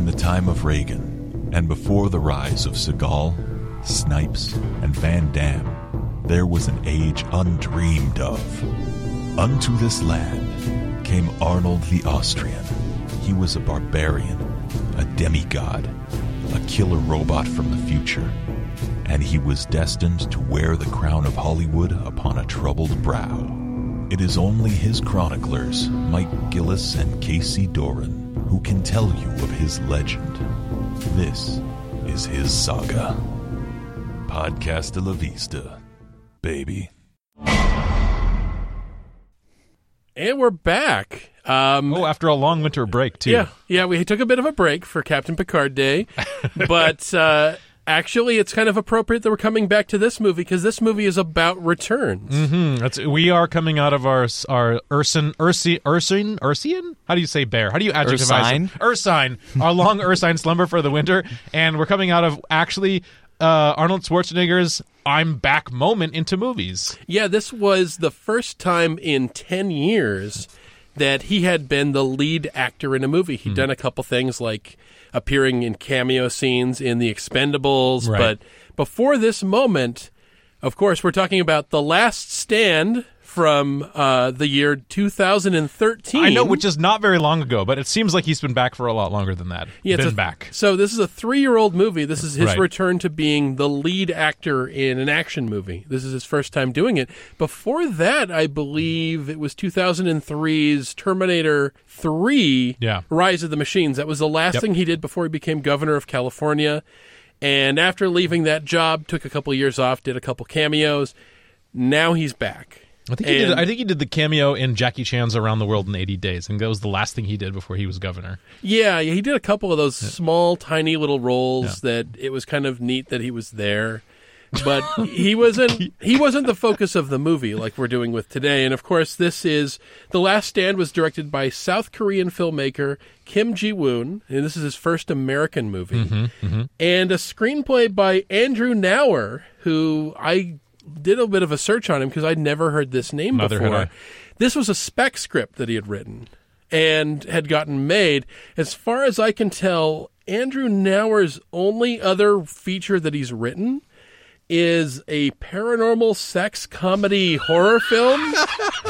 During the time of Reagan, and before the rise of Seagal, Snipes, and Van Damme, there was an age undreamed of. Unto this land came Arnold the Austrian. He was a barbarian, a demigod, a killer robot from the future, and he was destined to wear the crown of Hollywood upon a troubled brow. It is only his chroniclers, Mike Gillis and Casey Doran, who can tell you of his legend. This is his saga. Podcast de la Vista, baby. And we're back. Um, Oh, after a long winter break too. yeah, yeah, we took a bit of a break for Captain Picard Day, but uh, actually, it's kind of appropriate that we're coming back to this movie because this movie is about returns. Hmm, that's, we are coming out of our our Ursin Ursi Ursin Ursian. How do you say bear? How do you adjectivize Ursine? it? Ursine. Our long Ursine slumber for the winter, and we're coming out of actually uh, Arnold Schwarzenegger's "I'm back" moment into movies. Yeah, this was the first time in 10 years that he had been the lead actor in a movie. Hmm. He'd done a couple things like appearing in cameo scenes in The Expendables, Right. but before this moment, of course, we're talking about The Last Stand from uh, the year 2013. I know, which is not very long ago, but it seems like he's been back for a lot longer than that. Yeah, been a- back. So this is a three-year-old movie. This is his Right. return to being the lead actor in an action movie. This is his first time doing it. Before that, I believe it was 2003's Terminator 3: Yeah. Rise of the Machines. That was the last Yep. thing he did before he became governor of California. And after leaving that job, took a couple years off, did a couple cameos. Now he's back. I think he did. I think he did the cameo in Jackie Chan's "Around the World in 80 Days," and that was the last thing he did before he was governor. Yeah, yeah, he did a couple of those small, tiny little roles that it was kind of neat that he was there. But he wasn't he wasn't the focus of the movie like we're doing with today. And of course, this is The Last Stand was directed by South Korean filmmaker Kim Ji Woon, and this is his first American movie. Mm-hmm, mm-hmm. And a screenplay by Andrew Knauer, who I did a bit of a search on him because I'd never heard this name Neither had before. I. This was a spec script that he had written and had gotten made. As far as I can tell, Andrew Knauer's only other feature that he's written is a paranormal sex comedy horror film.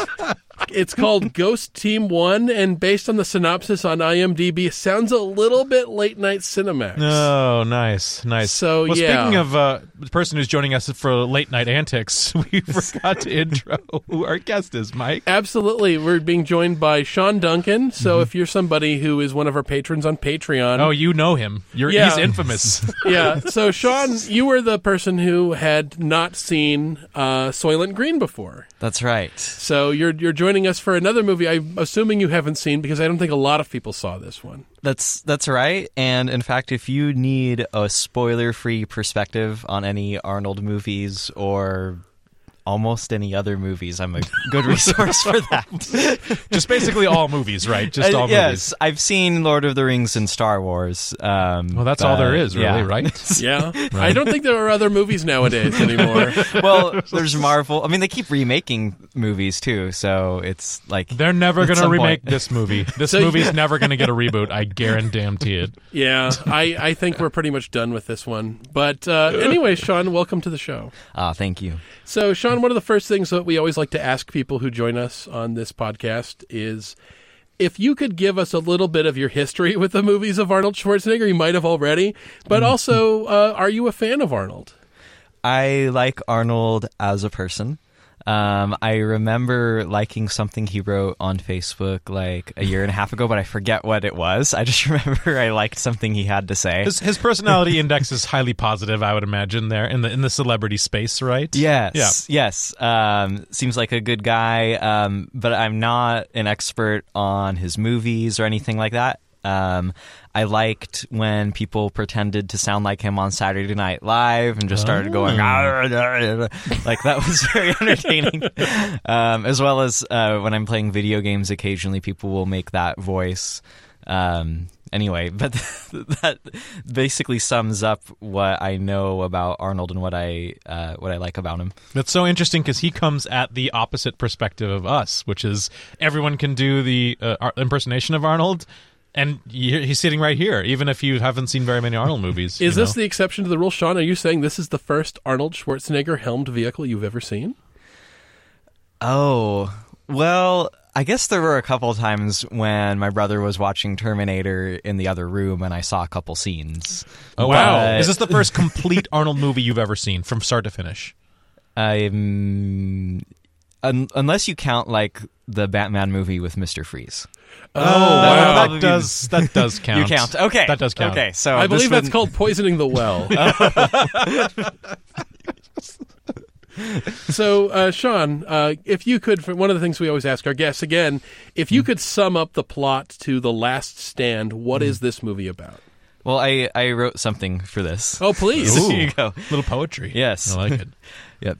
it's called Ghost Team One, and based on the synopsis on IMDb, sounds a little bit late night Cinemax. Oh, nice, nice. So, well, yeah. speaking of uh, the person who's joining us for late night antics, we forgot to intro who our guest is, Mike. Absolutely. We're being joined by Sean Duncan. So if you're somebody who is one of our patrons on Patreon, Oh, you know him. You're Yeah. he's infamous. yeah. So, Sean, you were the person who had not seen uh, Soylent Green before. That's right. So you're you're joining us for another movie. I'm assuming you haven't seen because I don't think a lot of people saw this one. That's that's right. And in fact, if you need a spoiler-free perspective on any Arnold movies or almost any other movies, I'm a good resource for that. Just basically all movies, right? Just all Uh, all yes, movies. I've seen Lord of the Rings and Star Wars. Um, Well, that's all there is, really, yeah. right? Yeah. I don't think there are other movies nowadays anymore. well, there's Marvel. I mean, they keep remaking movies too, so it's like They're never going to remake point. this movie. This So- movie's never going to get a reboot. I guarantee it. yeah. I, I think we're pretty much done with this one. But uh, anyway, Sean, welcome to the show. Ah, thank you. So, Sean, one of the first things that we always like to ask people who join us on this podcast is if you could give us a little bit of your history with the movies of Arnold Schwarzenegger. You might have already, but also, uh, are you a fan of Arnold? I like Arnold as a person. Um, I remember liking something he wrote on Facebook like a year and a half ago, but I forget what it was. I just remember I liked something he had to say. His, his personality index is highly positive, I would imagine, there in the in the celebrity space, right? Yes, yes. Um, seems like a good guy, um, but I'm not an expert on his movies or anything like that. Um, I liked when people pretended to sound like him on Saturday Night Live and just started going "Ah, like that was very entertaining. um, as well as uh, when I'm playing video games, occasionally people will make that voice. Um, anyway, but that basically sums up what I know about Arnold and what I uh, what I like about him. That's so interesting because he comes at the opposite perspective of us, which is everyone can do the uh, impersonation of Arnold. And he's sitting right here, even if you haven't seen very many Arnold movies. Is this know? the exception to the rule, Sean? Are you saying this is the first Arnold Schwarzenegger helmed vehicle you've ever seen? Oh, well, I guess there were a couple times when my brother was watching Terminator in the other room and I saw a couple scenes. Oh wow! But- Is this the first complete Arnold movie you've ever seen from start to finish? Um, un- unless you count like the Batman movie with Mr. Freeze. Oh, Uh, wow. that does that does count. You count. Okay. that does count. Okay, so I this believe that's called poisoning the well. so, uh, Sean, uh, if you could, for one of the things we always ask our guests again, if you could sum up the plot to The Last Stand, what is this movie about? Well, I, I wrote something for this. Oh, please. Ooh. Here you go. Little poetry. Yes. I like it. Yep.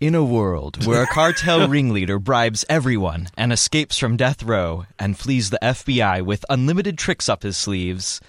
In a world where a cartel ringleader bribes everyone and escapes from death row and flees the FBI with unlimited tricks up his sleeves,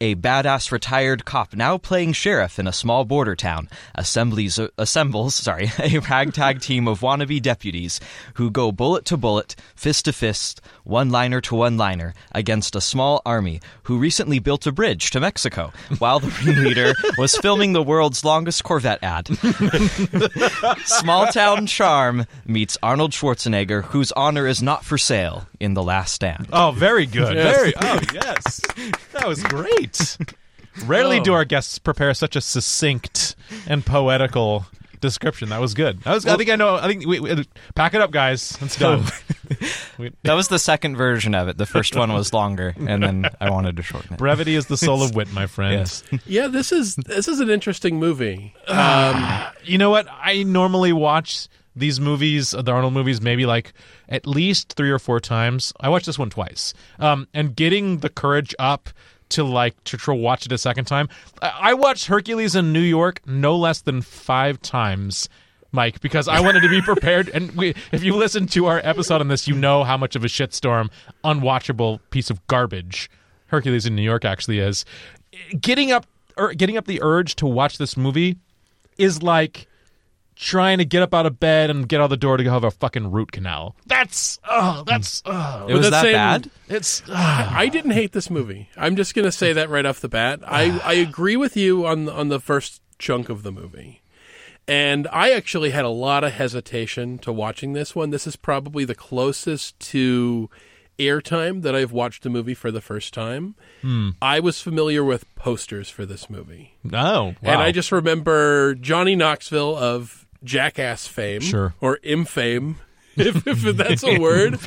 a badass retired cop now playing sheriff in a small border town assemblies, uh, assembles sorry, a ragtag team of wannabe deputies who go bullet to bullet, fist to fist, one liner to one liner against a small army who recently built a bridge to Mexico while the ringleader was filming the world's longest Corvette ad. Small town charm meets Arnold Schwarzenegger, whose honor is not for sale in The Last Stand. Oh, very good. Yes. Very. Oh, yes. That was great. Rarely do our guests prepare such a succinct and poetical description. That was good. That was. I think I know. I think we, we pack it up, guys. It's done. That was the second version of it. The first one was longer, and then I wanted to shorten it. brevity is the soul of wit, my friend. Yes. Yeah, this is this is an interesting movie. Um, You know what? I normally watch these movies, the Arnold movies, maybe like at least three or four times. I watched this one twice. Um, and getting the courage up to like to try watch it a second time. I, I watched Hercules in New York no less than five times. Mike, because I wanted to be prepared, and we, if you listen to our episode on this, you know how much of a shitstorm, unwatchable piece of garbage Hercules in New York actually is. Getting up, or getting up the urge to watch this movie is like trying to get up out of bed and get out the door to go have a fucking root canal. That's oh, that's oh. It was that that same- bad? It's I didn't hate this movie. I'm just going to say that right off the bat. I, I agree with you on on the first chunk of the movie. And I actually had a lot of hesitation to watching this one. This is probably the closest to airtime that I've watched a movie for the first time. Hmm. I was familiar with posters for this movie. oh, wow. And I just remember Johnny Knoxville of Jackass fame, Sure. or infame, if, if that's a word.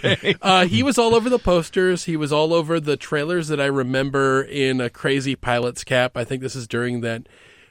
Uh, he was all over the posters. He was all over the trailers that I remember in a crazy pilot's cap. I think this is during that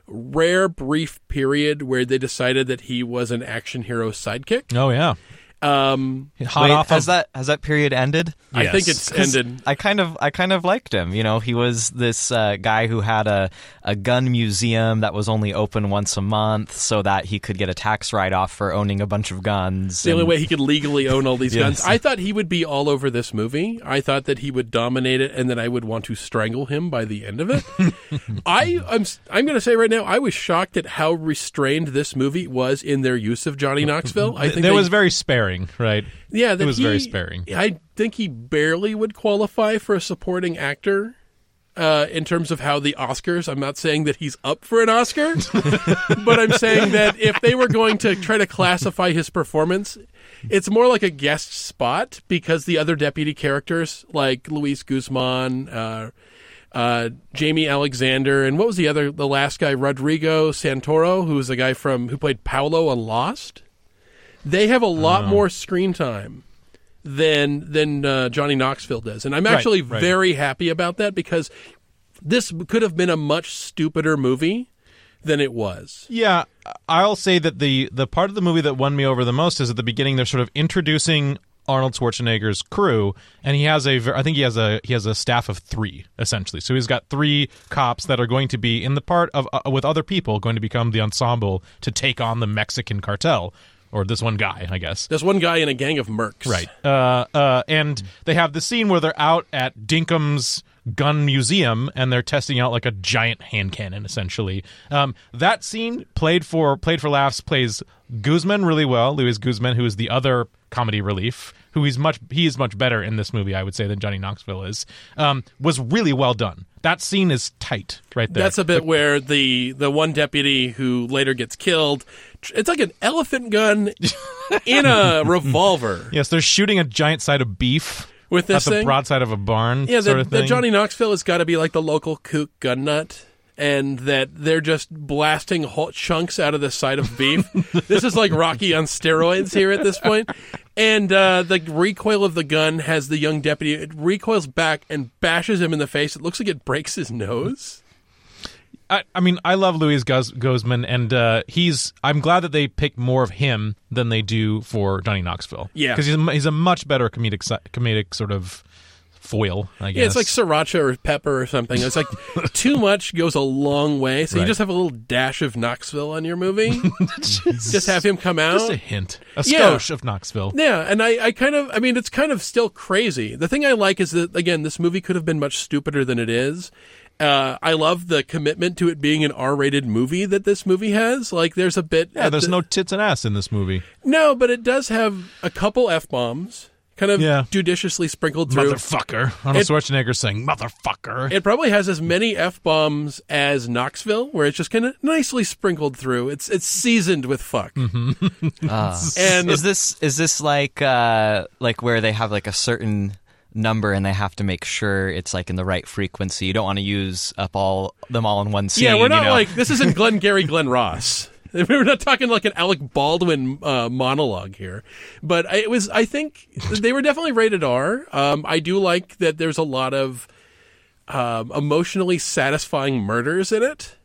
rare brief period where they decided that he was an action hero sidekick. oh yeah, Um, hot Wait, off has of that has that period ended? I think Yes. it's ended. I kind of I kind of liked him. You know, he was this uh, guy who had a a gun museum that was only open once a month, so that he could get a tax write off for owning a bunch of guns. the only and- way he could legally own all these guns. Yes. I thought he would be all over this movie. I thought that he would dominate it, and that I would want to strangle him by the end of it. I, I'm, I'm going to say right now, I was shocked at how restrained this movie was in their use of Johnny Knoxville. I think there they- was very sparing, right? yeah, that was he- very sparing. I think he barely would qualify for a supporting actor. Uh, in terms of how the Oscars, I'm not saying that he's up for an Oscar, but I'm saying that if they were going to try to classify his performance, it's more like a guest spot because the other deputy characters, like Luis Guzman, uh, uh, Jaimie Alexander, and what was the other, the last guy, Rodrigo Santoro, who was the guy from who played Paolo on Lost. They have a lot more screen time than than uh, Johnny Knoxville does, and I'm actually right. very happy about that because this could have been a much stupider movie than it was. Yeah, I'll say that the the part of the movie that won me over the most is at the beginning. They're sort of introducing Arnold Schwarzenegger's crew, and he has a I think he has a he has a staff of three essentially. So he's got three cops that are going to be in the part of uh, with other people going to become the ensemble to take on the Mexican cartel or this one guy, I guess. There's one guy in a gang of mercs. Right. Uh, uh, and they have the scene where they're out at Dinkum's gun museum and they're testing out like a giant hand cannon essentially. Um, that scene played for played for laughs plays Guzman really well. Luis Guzman, who is the other comedy relief, who he's much he is much better in this movie, I would say, than Johnny Knoxville is. Um, was really well done. That scene is tight right there. That's a bit where the the one deputy who later gets killed. It's like an elephant gun in a revolver yes, they're shooting a giant side of beef with at this the thing. broadside of a barn. yeah, sort the, of the thing. Johnny Knoxville has got to be like the local kook gun nut. And that they're just blasting whole chunks out of the side of beef. this is like Rocky on steroids here at this point. And uh, the recoil of the gun has the young deputy. It recoils back and bashes him in the face. It looks like it breaks his nose. I, I mean, I love Louis Guz- Guzman, and uh, he's. I'm glad that they pick more of him than they do for Johnny Knoxville. Yeah. because he's a, he's a much better comedic si- comedic sort of foil. I guess. Yeah, it's like sriracha or pepper or something. It's like too much goes a long way. So you just have a little dash of Knoxville on your movie. just have him come out. just a hint, a Yeah. skosh of Knoxville. yeah, and I, I kind of, I mean, it's kind of still crazy. The thing I like is that, again, this movie could have been much stupider than it is. Uh, I love the commitment to it being an R-rated movie that this movie has. Like, there's a bit. Yeah, there's the- no tits and ass in this movie. no, but it does have a couple f bombs, kind of Yeah. judiciously sprinkled through. Motherfucker. Arnold It- Schwarzenegger saying motherfucker. It probably has as many f bombs as Knoxville, where it's just kind of nicely sprinkled through. It's it's seasoned with fuck. Ah. And is this is this like uh like where they have like a certain number and they have to make sure it's like in the right frequency. You don't want to use up all them all in one scene. yeah, we're not you know? like this isn't Glengarry Glen Ross. We're not talking like an Alec Baldwin uh, monologue here, but I- it was. I think they were definitely rated R. Um, I do like that. There's a lot of um, emotionally satisfying murders in it,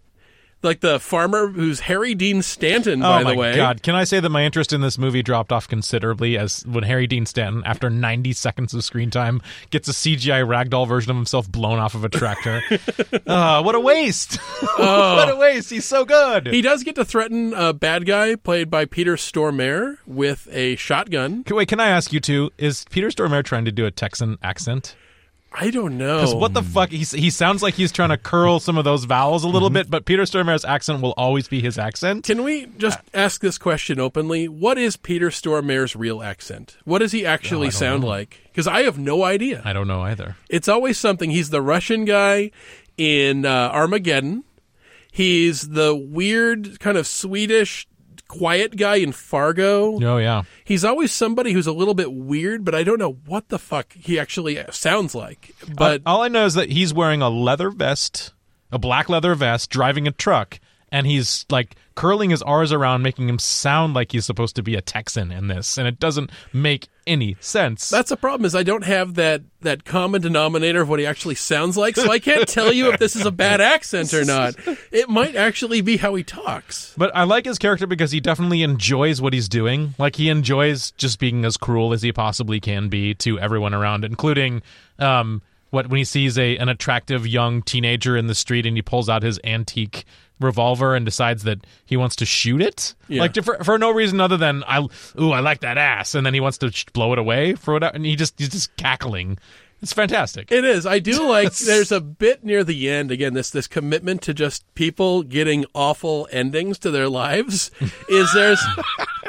like the farmer who's Harry Dean Stanton. Oh by my the way, god! Can I say that my interest in this movie dropped off considerably as when Harry Dean Stanton, after 90 seconds of screen time, gets a CGI ragdoll version of himself blown off of a tractor? uh, what a waste! what a waste! He's so good. He does get to threaten a bad guy played by Peter Stormare with a shotgun. Wait, can I ask you too? Is Peter Stormare trying to do a Texan accent? I don't know. Because what the fuck? He's, he sounds like he's trying to curl some of those vowels a little bit, but Peter Stormare's accent will always be his accent. Can we just ask this question openly? What is Peter Stormare's real accent? What does he actually sound like? Because I have no idea. I don't know either. It's always something. He's the Russian guy in uh, Armageddon. He's the weird, kind of Swedish, quiet guy in Fargo. Oh yeah. He's always somebody who's a little bit weird, but I don't know what the fuck he actually sounds like. But all I know is that he's wearing a leather vest, a black leather vest, driving a truck, and he's like curling his R's around, making him sound like he's supposed to be a Texan in this, and it doesn't make any sense. That's the problem is I don't have that that common denominator of what he actually sounds like, so I can't tell you if this is a bad accent or not. It might actually be how he talks. But I like his character because he definitely enjoys what he's doing. Like he enjoys just being as cruel as he possibly can be to everyone around, including um, what when he sees a an attractive young teenager in the street and he pulls out his antique revolver and decides that he wants to shoot it, Yeah. like for, for no reason other than I ooh I like that ass, and then he wants to sh- blow it away for whatever, and he just he's just cackling. It's fantastic. It is. I do like. There's a bit near the end. Again, this this commitment to just people getting awful endings to their lives. Is there's.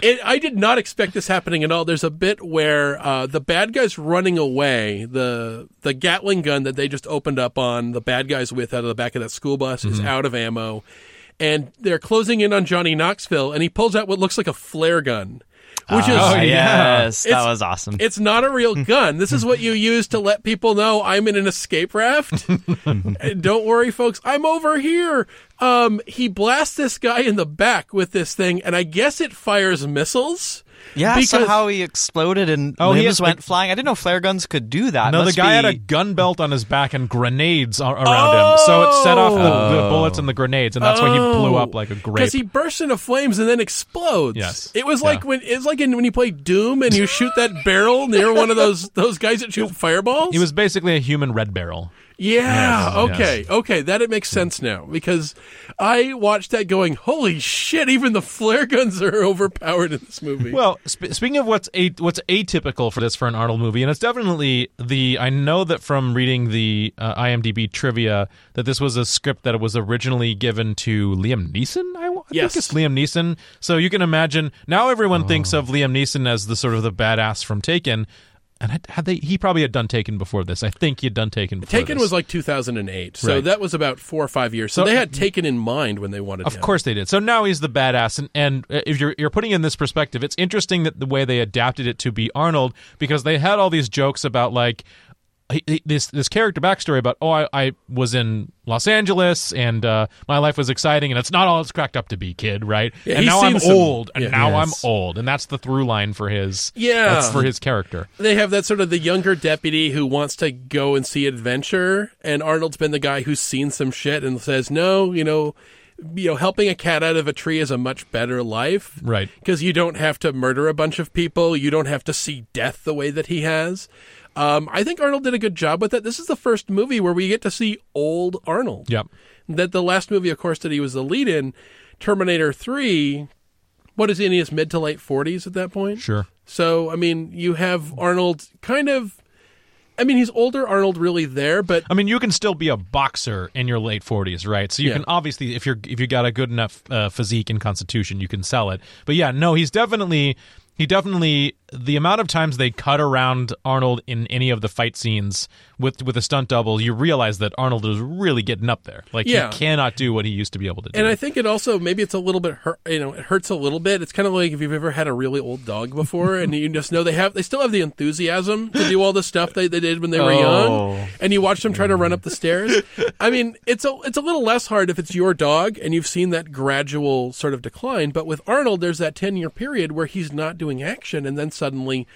It, I did not expect this happening at all. There's a bit where uh, the bad guys running away. The the Gatling gun that they just opened up on the bad guys with out of the back of that school bus is out of ammo, and they're closing in on Johnny Knoxville, and he pulls out what looks like a flare gun, which is Oh, yeah. yes, that was awesome. it's not a real gun. This is what you use to let people know I'm in an escape raft. Don't worry, folks. I'm over here. Um, he blasts this guy in the back with this thing, and I guess it fires missiles. Yeah, because- somehow he exploded and Oh, he limbs had- went flying. I didn't know flare guns could do that. No, the Must guy had a gun belt on his back and grenades a- around him, so it set off the, the Oh. bullets and the grenades, and that's why he blew up like a oh. grape. Because he bursts into flames and then explodes. Yes. It was like when it's like in, when you play Doom and you shoot that barrel near one of those those guys that shoot fireballs. He was basically a human red barrel. Yeah. Yes, okay. Okay. That it makes sense now because I watched that going, holy shit! Even the flare guns are overpowered in this movie. Well, sp- speaking of what's a- what's atypical for this for an Arnold movie, and it's definitely the I know that from reading the uh, IMDb trivia that this was a script that was originally given to Liam Neeson. I, I Yes. think it's Liam Neeson. So you can imagine now everyone thinks Oh. of Liam Neeson as the sort of the badass from Taken. And had, had they, he probably had done Taken before this. I think he had done Taken before Taken this. was like 2008, so Right. that was about four or five years. So, So- they had Taken in mind when they wanted. Of him. course they did. So now he's the badass, and, and uh, if you're you're putting in this perspective, it's interesting that the way they adapted it to be Arnold because they had all these jokes about like he- he- this this character backstory about oh I, I was in Los Angeles and uh, my life was exciting and it's not all it's cracked up to be, kid, right? Yeah, and now I'm some- old, and yeah. now Yes. I'm old, and that's the through line for his Yeah. that's for his character. They have that sort of the younger deputy who wants to go and see adventure, and Arnold's been the guy who's seen some shit and says, "No, you know, you know, helping a cat out of a tree is a much better life, Right. Because you don't have to murder a bunch of people, you don't have to see death the way that he has." Um, I think Arnold did a good job with that. This is the first movie where we get to see old Arnold. Yep. That the last movie, of course, that he was the lead in, Terminator Three. What is he in his mid to late forties at that point? Sure. So, I mean, you have Arnold kind of. I mean, he's older Arnold really there, but I mean, you can still be a boxer in your late forties, right? So you Yeah. can obviously, if you're if you got a good enough uh, physique and constitution, you can sell it. But yeah, no, he's definitely he definitely the amount of times they cut around Arnold in any of the fight scenes with with a stunt double, you realize that Arnold is really getting up there. Like Yeah. he cannot do what he used to be able to do. and I think it also maybe it's a little bit hurt. You know, it hurts a little bit. It's kind of like if you've ever had a really old dog before, and you just know they have they still have the enthusiasm to do all the stuff they, they did when they were Oh. young, and you watch them try to run up the stairs. I mean, it's a it's a little less hard if it's your dog and you've seen that gradual sort of decline. But with Arnold, there's that ten year period where he's not doing action, and then suddenly.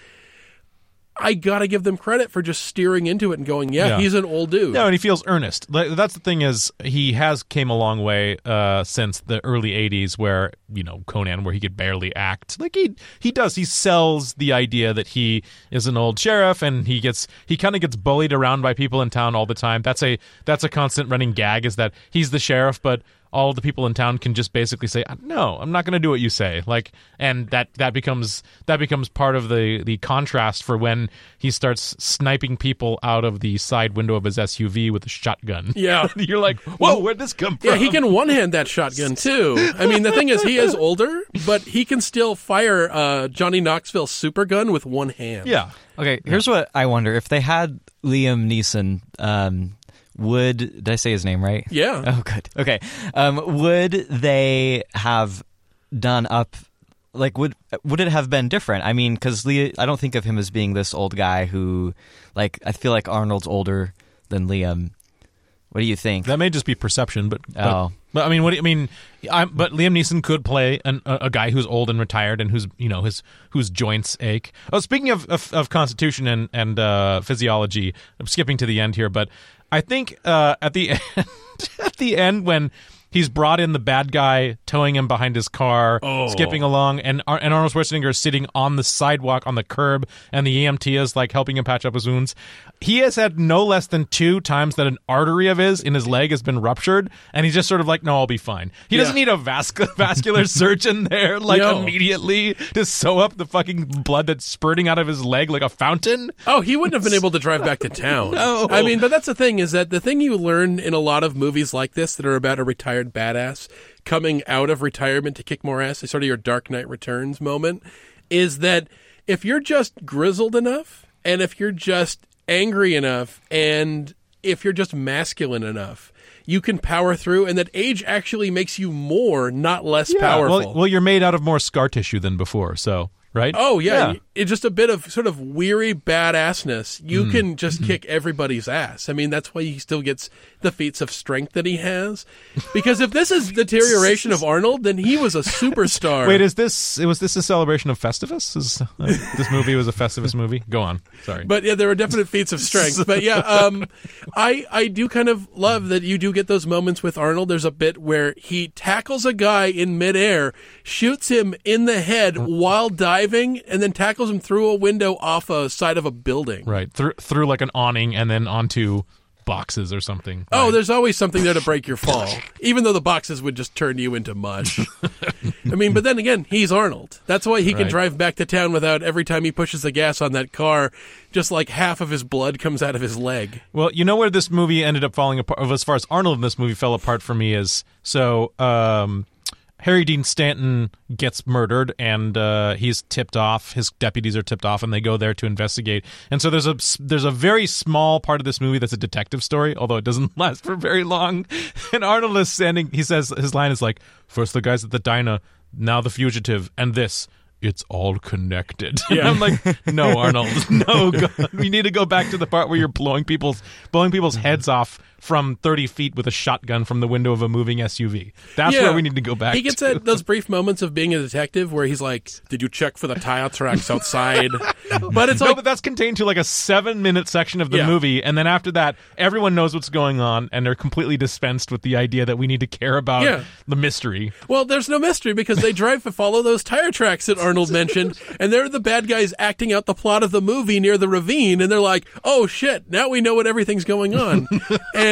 I gotta give them credit for just steering into it and going, yeah, Yeah. he's an old dude. No, and he feels earnest. That's the thing is he has came a long way uh, since the early '80s, where you know Conan, where he could barely act. Like he he does. He sells the idea that he is an old sheriff, and he gets he kind of gets bullied around by people in town all the time. That's a that's a constant running gag. Is that he's the sheriff, but all the people in town can just basically say no i'm not going to do what you say like and that that becomes that becomes part of the the contrast for when he starts sniping people out of the side window of his suv with a shotgun Yeah. you're like whoa where'd this come from Yeah, he can one hand that shotgun too. I mean, the thing is, he is older, but he can still fire uh, Johnny Knoxville's super gun with one hand. yeah Okay, here's what I wonder: if they had Liam Neeson, um, would did I say his name right? Yeah. Oh, good. Okay. Um, would they have done up? Like, would would it have been different? I mean, because I don't think of him as being this old guy who, like, I feel like Arnold's older than Liam. What do you think? that may just be perception but but, Oh. but i mean what do you I mean I'm, but liam neeson could play an, a, a guy who's old and retired and whose you know his whose joints ache oh speaking of of, of constitution and and uh, physiology i'm skipping to the end here but i think uh, at the end at the end when he's brought in the bad guy towing him behind his car Oh. skipping along and Ar- and arnold schwarzenegger is sitting on the sidewalk on the curb and the emt is like helping him patch up his wounds he has had no less than two times that an artery of his in his leg has been ruptured and he's just sort of like no i'll be fine he doesn't need a vasc- vascular surgeon there like No. immediately to sew up the fucking blood that's spurting out of his leg like a fountain Oh, he wouldn't have been able to drive back to town. No. I mean, but that's the thing is that the thing you learn in a lot of movies like this that are about a retired badass coming out of retirement to kick more ass, sort of your Dark Knight Returns moment, is that if you're just grizzled enough and if you're just angry enough and if you're just masculine enough, you can power through and that age actually makes you more, not less powerful. well, well you're made out of more scar tissue than before so right Oh yeah, it's just a bit of sort of weary badassness. Hmm. You can just kick everybody's ass. I mean, that's why he still gets the feats of strength that he has. Because if this is deterioration of Arnold, then he was a superstar. Wait, is this was this a celebration of Festivus? Is uh, this movie was a Festivus movie? Go on. Sorry. but yeah, there are definite feats of strength. But yeah, um, I I do kind of love that you do get those moments with Arnold. There's a bit where he tackles a guy in midair, shoots him in the head while diving, and then tackles him through a window off a side of a building. right through through like an awning and then onto boxes or something. Oh, there's always something there to break your fall, even though the boxes would just turn you into mush. I mean, but then again, he's Arnold. That's why he can Right. drive back to town without every time he pushes the gas on that car, just like half of his blood comes out of his leg. Well, you know where this movie ended up falling apart. As far as Arnold in this movie fell apart for me is so um, Harry Dean Stanton gets murdered, and uh, he's tipped off. His deputies are tipped off, and they go there to investigate. And so there's a there's a very small part of this movie that's a detective story, although it doesn't last for very long. And Arnold is standing. He says his line is like, first the guys at the diner, now the fugitive, and this." It's all connected. Yeah. I'm like, no, Arnold, no. Go, we need to go back to the part where you're blowing people's blowing people's heads off from 30 feet with a shotgun from the window of a moving SUV. That's Yeah. where we need to go back. He gets to. at those brief moments of being a detective where he's like, "Did you check for the tire tracks outside?" but it's no, like but that's contained to like a seven minute section of the Yeah. movie, and then after that, everyone knows what's going on, and they're completely dispensed with the idea that we need to care about Yeah. the mystery. Well, there's no mystery because they drive to follow those tire tracks that Arnold mentioned, and they're the bad guys acting out the plot of the movie near the ravine, and they're like, "Oh shit, now we know what everything's going on," and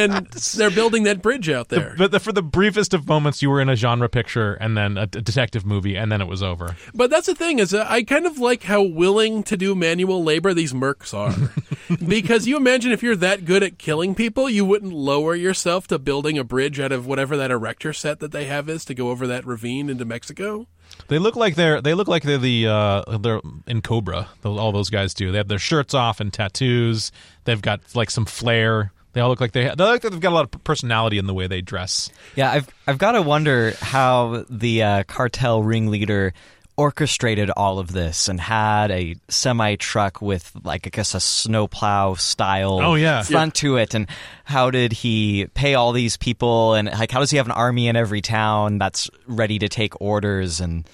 they're building that bridge out there. But the, for the briefest of moments, you were in a genre picture, and then a detective movie, and then it was over. But that's the thing is, I kind of like how willing to do manual labor these mercs are, because you imagine if you're that good at killing people, you wouldn't lower yourself to building a bridge out of whatever that erector set that they have is to go over that ravine into Mexico. They look like they're they look like they're the uh, they're in Cobra. All those guys do. They have their shirts off and tattoos. They've got like some flair. They all look like they they look like they've got a lot of personality in the way they dress. Yeah, I've I've got to wonder how the uh, cartel ringleader orchestrated all of this and had a semi truck with like I guess a snowplow style Oh, yeah. front to it and how did he pay all these people and like how does he have an army in every town that's ready to take orders and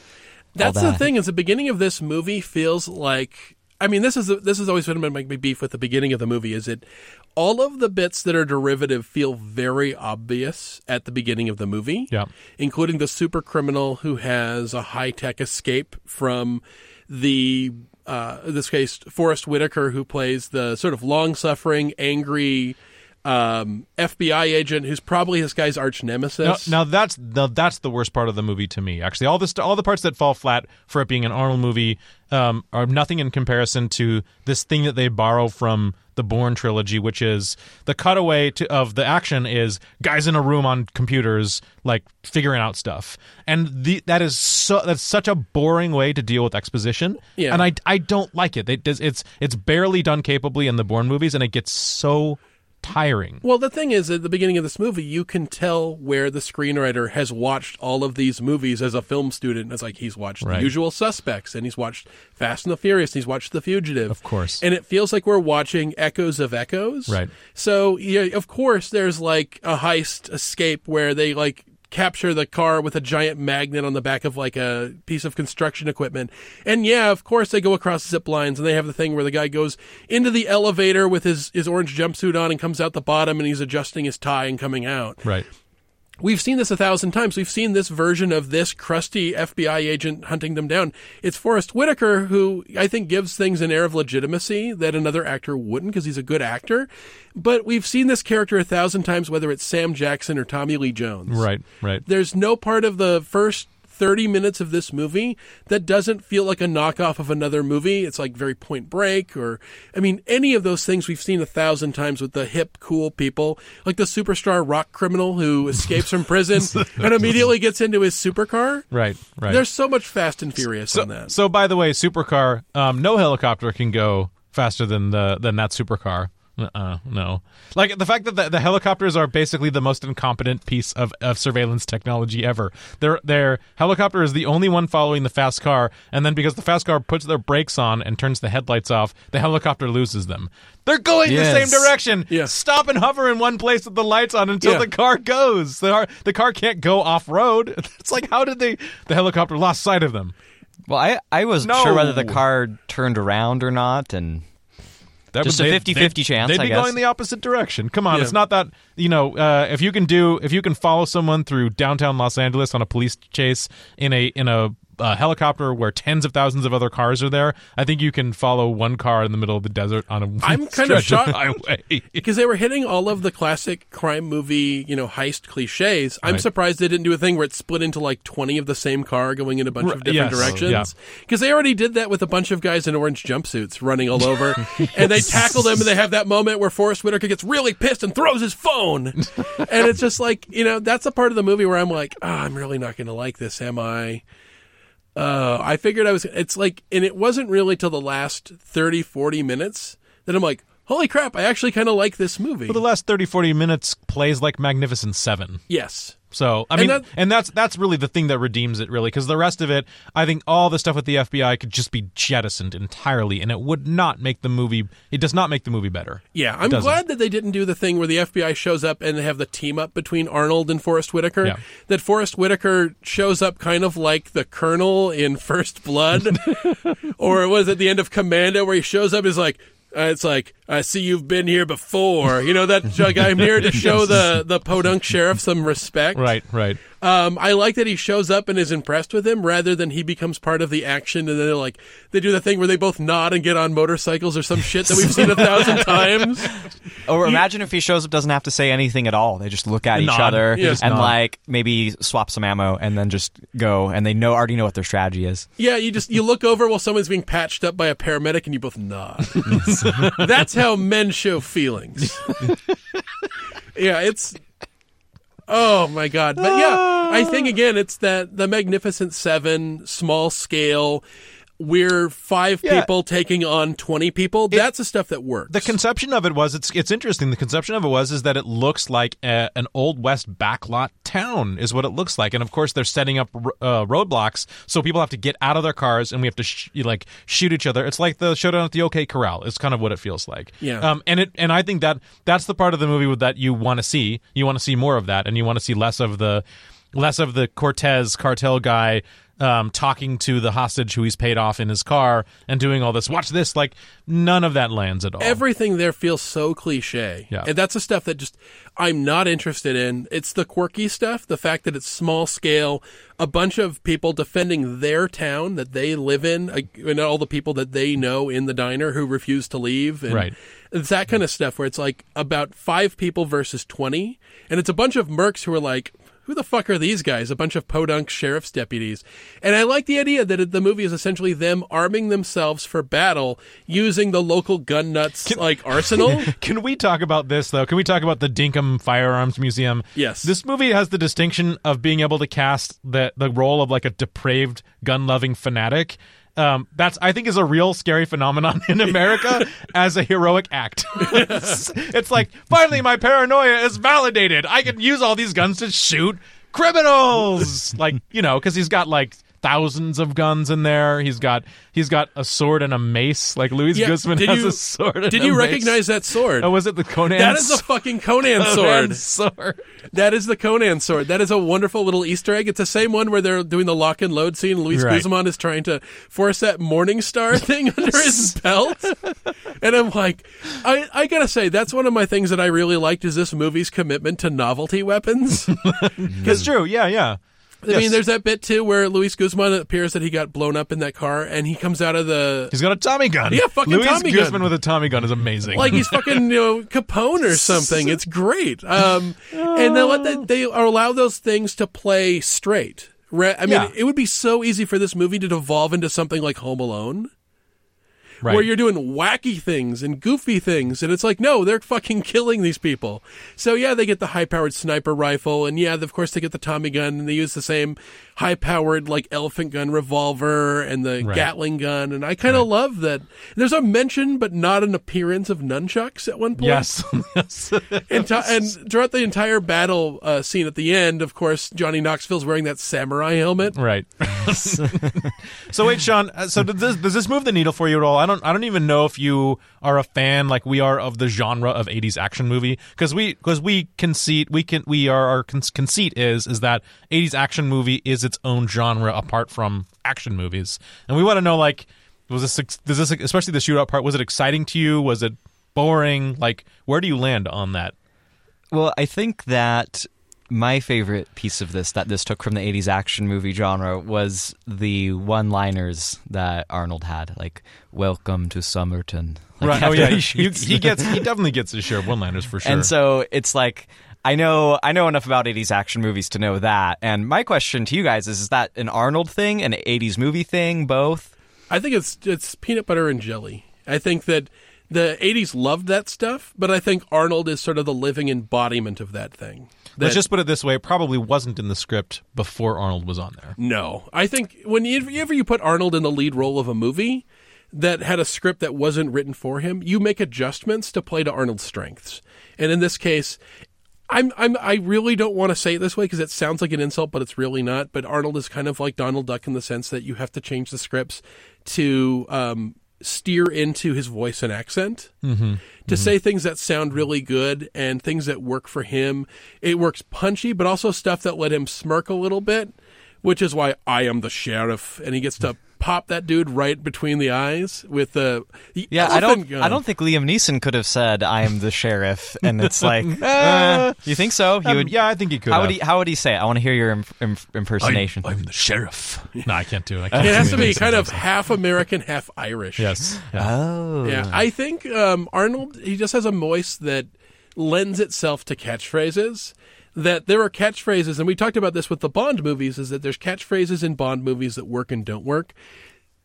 That's all the that? thing. Is the beginning of this movie feels like. I mean, this is this has always been my big beef with the beginning of the movie. Is it all of the bits that are derivative feel very obvious at the beginning of the movie? Yeah. including the super criminal who has a high tech escape from the. Uh, in this case, Forest Whitaker, who plays the sort of long suffering, angry um, FBI agent who's probably this guy's arch Now, nemesis. now that's now that's the worst part of the movie to me. Actually, all this all the parts that fall flat for it being an Arnold movie um, are nothing in comparison to this thing that they borrow from the Bourne trilogy, which is the cutaway to, of the action is guys in a room on computers like figuring out stuff, and the, that is so that's such a boring way to deal with exposition. Yeah. and I I don't like it. It does it's it's barely done capably in the Bourne movies, and it gets so tiring. Well, the thing is, at the beginning of this movie, you can tell where the screenwriter has watched all of these movies as a film student. It's like he's watched Right. The Usual Suspects, and he's watched Fast and the Furious, and he's watched The Fugitive. Of course. And it feels like we're watching echoes of echoes. Right. So, yeah, of course, there's like a heist escape where they like capture the car with a giant magnet on the back of like a piece of construction equipment. And yeah, of course they go across zip lines and they have the thing where the guy goes into the elevator with his, his orange jumpsuit on and comes out the bottom and he's adjusting his tie and coming out. Right. We've seen this a thousand times. We've seen this version of this crusty FBI agent hunting them down. It's Forest Whitaker who I think gives things an air of legitimacy that another actor wouldn't because he's a good actor. But we've seen this character a thousand times, whether it's Sam Jackson or Tommy Lee Jones. Right. Right. There's no part of the first 30 minutes of this movie that doesn't feel like a knockoff of another movie. It's like very point break or, I mean, any of those things we've seen a thousand times with the hip, cool people, like the superstar rock criminal who escapes from prison and immediately gets into his supercar. Right. Right. There's so much Fast and Furious So, on that. so by the way, supercar, um, no helicopter can go faster than the than that supercar. Uh, uh no, like the fact that the, the helicopters are basically the most incompetent piece of, of surveillance technology ever. Their their helicopter is the only one following the fast car, and then because the fast car puts their brakes on and turns the headlights off, the helicopter loses them. They're going the same direction. Yes. Stop and hover in one place with the lights on until Yeah. the car goes. The car, the car can't go off road. It's like how did they? The helicopter lost sight of them. Well, I I wasn't No. sure whether the car turned around or not and That Just would- a they- 50-50 they'd- chance, They'd I be guess. going the opposite direction. Come on, Yeah. it's not that you know. Uh, if you can do, if you can follow someone through downtown Los Angeles on a police chase in a in a a helicopter where tens of thousands of other cars are there. I think you can follow one car in the middle of the desert on a I'm kind of shocked highway. because they were hitting all of the classic crime movie, you know, heist cliches. I'm Right. surprised they didn't do a thing where it's split into like 20 of the same car going in a bunch of different yes, directions. yeah. Because they already did that with a bunch of guys in orange jumpsuits running all over, and they tackle them, and they have that moment where Forest Whitaker gets really pissed and throws his phone, and it's just like you know that's a part of the movie where I'm like, oh, I'm really not going to like this, am I? Uh, I figured I was. It's like, and it wasn't really till the last 30, 40 minutes that I'm like, holy crap, I actually kind of like this movie. For the last 30, 40 minutes plays like Magnificent Seven. yes. So I And mean, that- and that's that's really the thing that redeems it, really, because the rest of it, I think, all the stuff with the FBI could just be jettisoned entirely, and it would not make the movie. It does not make the movie better. Yeah, I'm glad that they didn't do the thing where the FBI shows up and they have the team up between Arnold and Forest Whitaker. Yeah. That Forest Whitaker shows up kind of like the Colonel in First Blood, or was it the end of Commando where he shows up and is like. Uh, it's like I see you've been here before. You know that like, I'm here to show the the podunk sheriff some respect. Right, right. Um, I like that he shows up and is impressed with him rather than he becomes part of the action and then they're like they do the thing where they both nod and get on motorcycles or some shit that we've seen a thousand times. Or imagine if he shows up, doesn't have to say anything at all. They just look at each Nod. other Yeah. And nod. like maybe swap some ammo and then just go, and they know already know what their strategy is. Yeah, you just you look over while someone's being patched up by a paramedic and you both nod. That's how men show feelings. yeah, it's Oh my god. But yeah, I think ah. again it's that the Magnificent 7 small scale we're five Yeah. people taking on 20 people. That's the stuff that works. The conception of it was it's it's interesting. The conception of it was is that it looks like a, an old west backlot town is what it looks like, and of course they're setting up uh, roadblocks so people have to get out of their cars and we have to sh- like shoot each other. It's like the showdown at the OK Corral. It's kind of what it feels like. Yeah. Um. And it and I think that that's the part of the movie that you want to see. You want to see more of that, and you want to see less of the less of the Cortez cartel guy um, talking to the hostage who he's paid off in his car and doing all this. Watch this. Like none of that lands at all. Everything there feels so cliche. Yeah. And that's the stuff that just I'm not interested in. It's the quirky stuff, the fact that it's small scale, a bunch of people defending their town that they live in, uh, and all the people that they know in the diner who refuse to leave. And Right. It's that kind of stuff where it's like about five people versus 20. And it's a bunch of mercs who are like, who the fuck are these guys? A bunch of podunk sheriff's deputies. And I like the idea that the movie is essentially them arming themselves for battle using the local gun nuts like arsenal. Can we talk about this though? Can we talk about the Dinkum Firearms Museum? Yes. This movie has the distinction of being able to cast the the role of like a depraved gun-loving fanatic. Um, that's I think is a real scary phenomenon in America as a heroic act. it's, it's like finally my paranoia is validated. I can use all these guns to shoot criminals. like you know, because he's got like thousands of guns in there. He's got he's got a sword and a mace. Like Louis Yeah, Guzman did has you- a sword. And Did a you mace. recognize that sword? Oh, was it the Conan? that is the fucking Conan sword. sword. That is the Conan sword. That is a wonderful little Easter egg. It's the same one where they're doing the lock and load scene. Luis Right. Guzman is trying to force that Morning Star thing under his belt. And I'm like, I, I gotta say, that's one of my things that I really liked is this movie's commitment to novelty weapons. It's true. Yeah, yeah. I mean, there's that bit too where Luis Guzman appears that he got blown up in that car and he comes out of the He's got a Tommy gun. Yeah, fucking Louis Tommy gun. Luis Guzman with a Tommy gun is amazing. like he's fucking you know Capone or something. It's great. Um, and they let that they allow those things to play straight. Ra- I mean, Yeah. it would be so easy for this movie to devolve into something like Home Alone. Right. Where you're doing wacky things and goofy things, and it's like, no, they're fucking killing these people. So yeah, they get the high-powered sniper rifle, and yeah, of course they get the Tommy gun, and they use the same high-powered like elephant gun revolver and the Right. Gatling gun, and I kind of love that. There's a mention, but not an appearance of nunchucks at one point. yes, yes. And, to- and throughout the entire battle uh, scene at the end, of course, Johnny Knoxville's wearing that samurai helmet. right. so wait, Sean. uh, So does this, does this move the needle for you at all? I don't. I don't even know if you are a fan like we are of the genre of '80s action movie because we because we conceit we can we are our con- conceit is is that '80s action movie is its own genre apart from action movies, and we want to know like was this does this especially the shootout part was it exciting to you? Was it boring? Like where do you land on that? Well, I think that my favorite piece of this that this took from the 80s action movie genre was the one liners that Arnold had, like, Welcome to Sommerton. Like, Right. Oh yeah. he He, he gets. He definitely gets his share of one-liners for sure. And so it's like I know I know enough about 80s action movies to know that. And my question to you guys is is that an Arnold thing, an 80s movie thing, both? I think it's it's peanut butter and jelly. I think that the '80s loved that stuff, but I think Arnold is sort of the living embodiment of that thing. Let's just put it this way: it probably wasn't in the script before Arnold was on there. no. I think whenever you put Arnold in the lead role of a movie that had a script that wasn't written for him, you make adjustments to play to Arnold's strengths. And in this case, I'm, I'm, I really don't want to say it this way because it sounds like an insult, but it's really not. But Arnold is kind of like Donald Duck in the sense that you have to change the scripts to um, steer into his voice and accent. Mm-hmm. To say things that sound really good and things that work for him. It works punchy, but also stuff that let him smirk a little bit, which is why I am the sheriff, and he gets to pop that dude right between the eyes with the, the Yeah, I don't gun. I don't think Liam Neeson could have said I am the sheriff and it's like uh, you think so? He Um, would yeah, I think he could. How have. would he how would he say it? I want to hear your imp- imp- impersonation. I'm the sheriff. No, I can't do it. I can't It has to be kind of half American, half Irish. Yes. Yeah. oh. Yeah, I think um, Arnold he just has a voice that lends itself to catchphrases. That there are catchphrases, and we talked about this with the Bond movies, is that there's catchphrases in Bond movies that work and don't work.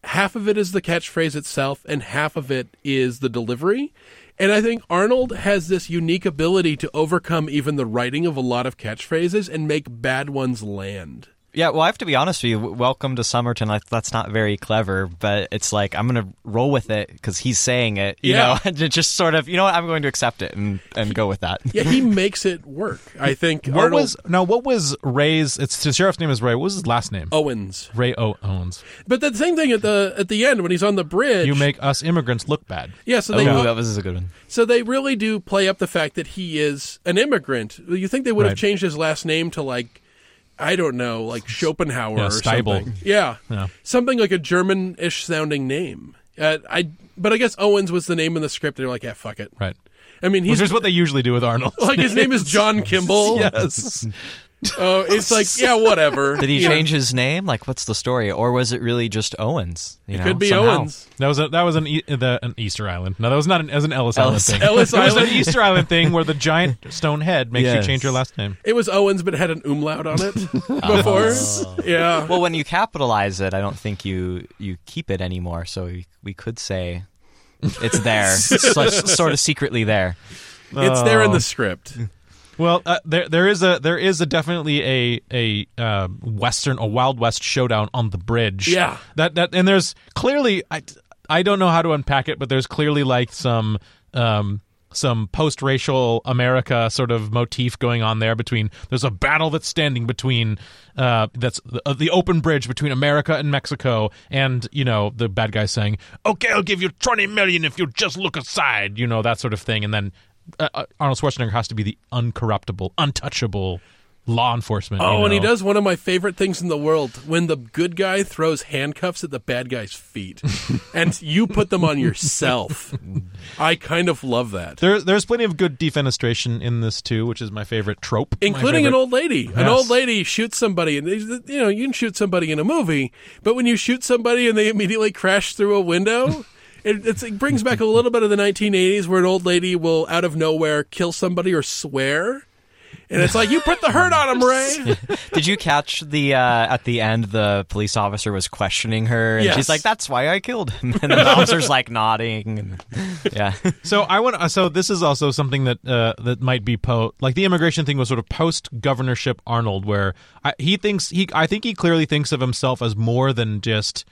Half of it is the catchphrase itself, and half of it is the delivery. And I think Arnold has this unique ability to overcome even the writing of a lot of catchphrases and make bad ones land. Yeah, well, I have to be honest with you. Welcome to Sommerton. Like, that's not very clever, but it's like I'm going to roll with it because he's saying it. You Yeah. know, and just sort of, you know what? I'm going to accept it and, and go with that. Yeah, he makes it work. I think What Arnold was now? What was Ray's? It's the sheriff's name is Ray. What was his last name? Owens. Ray o- Owens. But the same thing at the at the end when he's on the bridge. You make us immigrants look bad. yeah, so Oh, they that was a good one. so they really do play up the fact that he is an immigrant. You think they would have Right. changed his last name to like I don't know, like Schopenhauer Yeah, or Steibel. something. Yeah, Yeah. something like a German-ish sounding name. Uh, I but I guess Owens was the name in the script. They're like, yeah, fuck it. Right. I mean, he's Which is what they usually do with Arnold. like his name is John Kimball. yes. Oh, it's like yeah, whatever. Did he You know, change his name? Like, what's the story? Or was it really just Owens? You It know, could be somehow? Owens. That was a, that was an e- the, an Easter Island. No, that was not an, as an Ellis, Ellis- Island thing. Ellis it was Island. an Easter Island thing where the giant stone head makes you change your last name. It was Owens, but it had an umlaut on it before. Oh. Yeah. Well, when you capitalize it, I don't think you you keep it anymore. So we, we could say it's there, so, sort of secretly there. It's there in Oh. the script. Well, uh, there there is a there is a definitely a a uh, western a Wild West showdown on the bridge. Yeah. that that and there's clearly I I don't know how to unpack it, but there's clearly like some um some post-racial America sort of motif going on there between there's a battle that's standing between uh that's the, uh, the open bridge between America and Mexico and you know the bad guy saying okay I'll give you 20 million if you just look aside you know that sort of thing and then uh, uh, Arnold Schwarzenegger has to be the uncorruptible untouchable law enforcement Oh, you and he does one of my favorite things in the world when the good guy throws handcuffs at the bad guy's feet, and you put them on yourself. I kind of love that, There, there's plenty of good defenestration in this too, which is my favorite trope. Including an old lady. An old lady shoots somebody, and they, you know you can shoot somebody in a movie, but when you shoot somebody and they immediately crash through a window. It, it's, it brings back a little bit of the 1980s where an old lady will out of nowhere kill somebody or swear. And it's like, you put the hurt on him, Ray. Did you catch the uh, at the end? The police officer was questioning her, and Yes. she's like, "That's why I killed him." And the officer's like nodding. And, yeah, So I want. So this is also something that uh, that might be po like the immigration thing was sort of post governorship Arnold, where I, he thinks he. I think he clearly thinks of himself as more than just.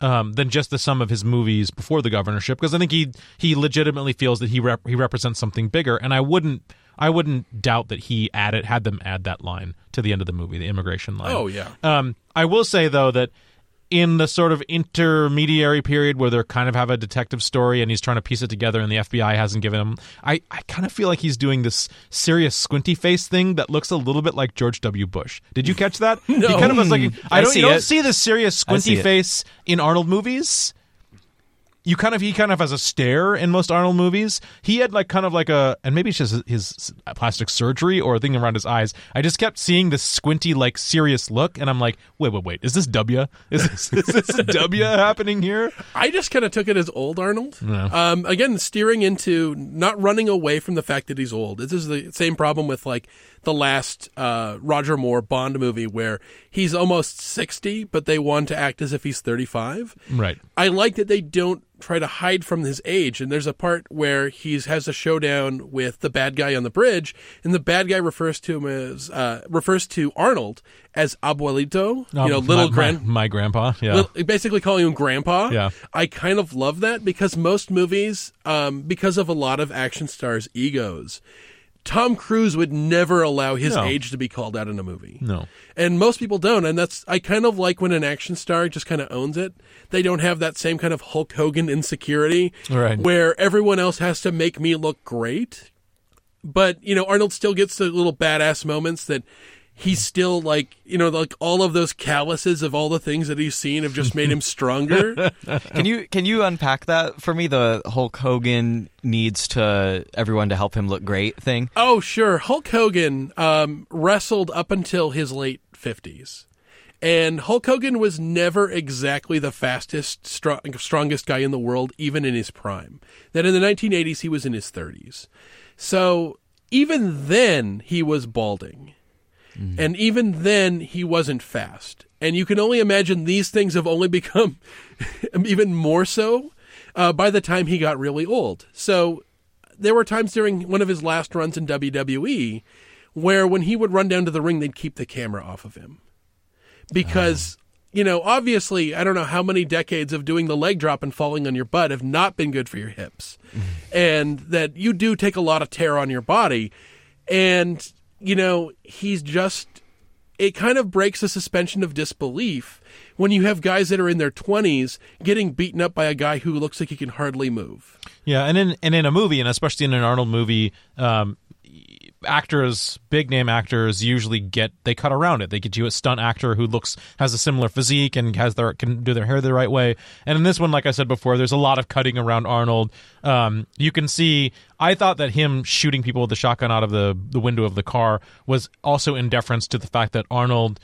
Um, than just the sum of his movies before the governorship, because I think he he legitimately feels that he rep- he represents something bigger, and I wouldn't I wouldn't doubt that he added had them add that line to the end of the movie, the immigration line. Oh, yeah. Um, I will say though that in the sort of intermediary period where they're kind of have a detective story and he's trying to piece it together and the FBI hasn't given him, I, I kind of feel like he's doing this serious squinty face thing that looks a little bit like George W. Bush. Did you catch that? No. He kind of was like, mm, I I don't, see you don't it. see this serious I squinty face in Arnold movies. You kind of he kind of has a stare in most Arnold movies. He had like kind of like a and maybe it's just his plastic surgery or a thing around his eyes. I just kept seeing this squinty like serious look, and I'm like, wait, wait, wait, is this W? Is this, is this W happening here? I just kind of took it as old Arnold. Um, again, steering into not running away from the fact that he's old. This is the same problem with like the last uh, Roger Moore Bond movie where he's almost 60, but they want to act as if he's 35. Right. I like that they don't try to hide from his age. And there's a part where he has a showdown with the bad guy on the bridge, and the bad guy refers to him as uh, refers to Arnold as abuelito, you know, Um, little my, grand. my, my grandpa. Yeah. Little- basically calling him grandpa. Yeah. I kind of love that because most movies, um, because of a lot of action stars' egos, Tom Cruise would never allow his No. age to be called out in a movie. no. And most people don't, and that's I kind of like when an action star just kind of owns it. They don't have that same kind of Hulk Hogan insecurity, Right. where everyone else has to make me look great. But you know, Arnold still gets the little badass moments that he's still like you know like all of those calluses of all the things that he's seen have just made him stronger. Can you can you unpack that for me? The Hulk Hogan needs to everyone to help him look great thing. Oh, sure. Hulk Hogan um, wrestled up until his late 50s. And Hulk Hogan was never exactly the fastest, strong, strongest guy in the world, even in his prime. That in the 1980s, he was in his 30s. So even then, he was balding. Mm-hmm. And even then, he wasn't fast. And you can only imagine these things have only become even more so uh, by the time he got really old. So there were times during one of his last runs in WWE where when he would run down to the ring, they'd keep the camera off of him. Because, ah. you know, obviously, I don't know how many decades of doing the leg drop and falling on your butt have not been good for your hips. Mm-hmm. and that you do take a lot of tear on your body. And, you know, he's just, it kind of breaks the suspension of disbelief when you have guys that are in their 20s getting beaten up by a guy who looks like he can hardly move. Yeah, and in and in a movie, and especially in an Arnold movie, um, actors, big name actors, usually get they cut around it. They get you a stunt actor who looks has a similar physique and has their can do their hair the right way. And in this one, like I said before, there's a lot of cutting around Arnold. Um, you can see. I thought that him shooting people with the shotgun out of the the window of the car was also in deference to the fact that Arnold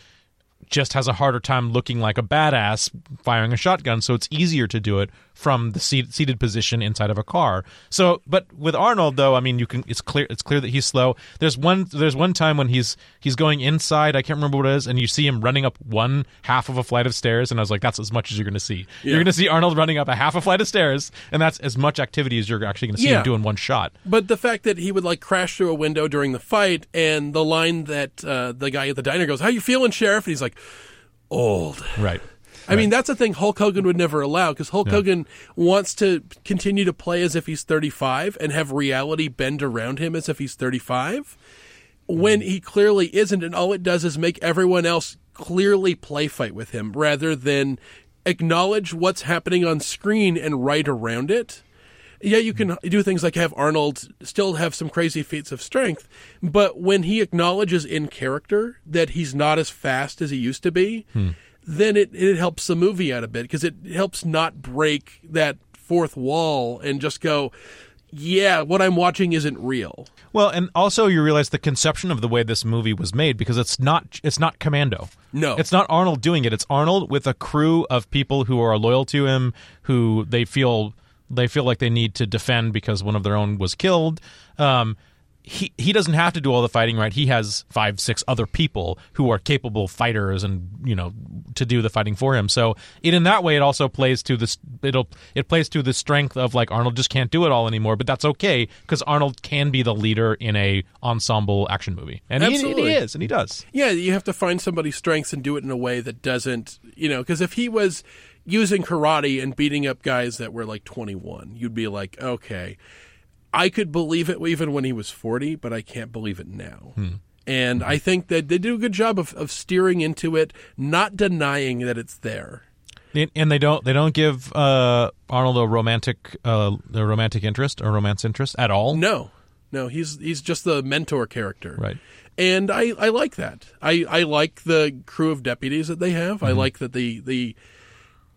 just has a harder time looking like a badass firing a shotgun, so it's easier to do it from the seat, seated position inside of a car. So, but with Arnold though, I mean, you can it's clear it's clear that he's slow. There's one there's one time when he's he's going inside, I can't remember what it is, and you see him running up one half of a flight of stairs, and I was like, that's as much as you're going to see. You're going to see Arnold running up a half a flight of stairs, and that's as much activity as you're actually going to see Yeah. him do in one shot. But the fact that he would like crash through a window during the fight, and the line that uh, the guy at the diner goes, "How you feeling, sheriff?" and he's like, "Old." Right. I mean, that's a thing Hulk Hogan would never allow because Hulk Hogan wants to continue to play as if he's 35 and have reality bend around him as if he's 35 when he clearly isn't. And all it does is make everyone else clearly play fight with him rather than acknowledge what's happening on screen and write around it. Yeah, you can do things like have Arnold still have some crazy feats of strength, but when he acknowledges in character that he's not as fast as he used to be, hmm. then it, it helps the movie out a bit because it helps not break that fourth wall and just go, yeah, what I'm watching isn't real. Well, and also you realize the conception of the way this movie was made because it's not it's not Commando. No. it's not Arnold doing it. It's Arnold with a crew of people who are loyal to him, who they feel they feel like they need to defend because one of their own was killed. Um, he he doesn't have to do all the fighting, right? He has five, six other people who are capable fighters, and you know to do the fighting for him. So it in that way, it also plays to this. It'll it plays to the strength of like Arnold just can't do it all anymore, but that's okay because Arnold can be the leader in a ensemble action movie, and he, he is, and he does. Yeah, you have to find somebody's strengths and do it in a way that doesn't, you know, because if he was using karate and beating up guys that were like 21, you'd be like, okay, I could believe it even when he was 40, but I can't believe it now. And I think that they do a good job of, of steering into it, not denying that it's there. And they don't they don't give uh, Arnold a romantic uh, a romantic interest or romance interest at all. No, no, he's he's just the mentor character, Right. And I, I like that. I, I like the crew of deputies that they have. I like that the the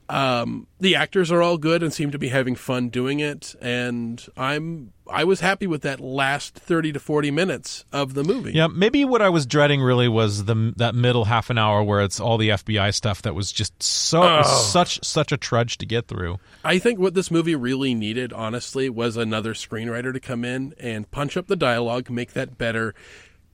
Um, the actors are all good and seem to be having fun doing it, and I'm I was happy with that last thirty to forty minutes of the movie. Yeah, maybe what I was dreading really was the that middle half an hour where it's all the FBI stuff that was just so Oh. such such a trudge to get through. I think what this movie really needed, honestly, was another screenwriter to come in and punch up the dialogue, make that better,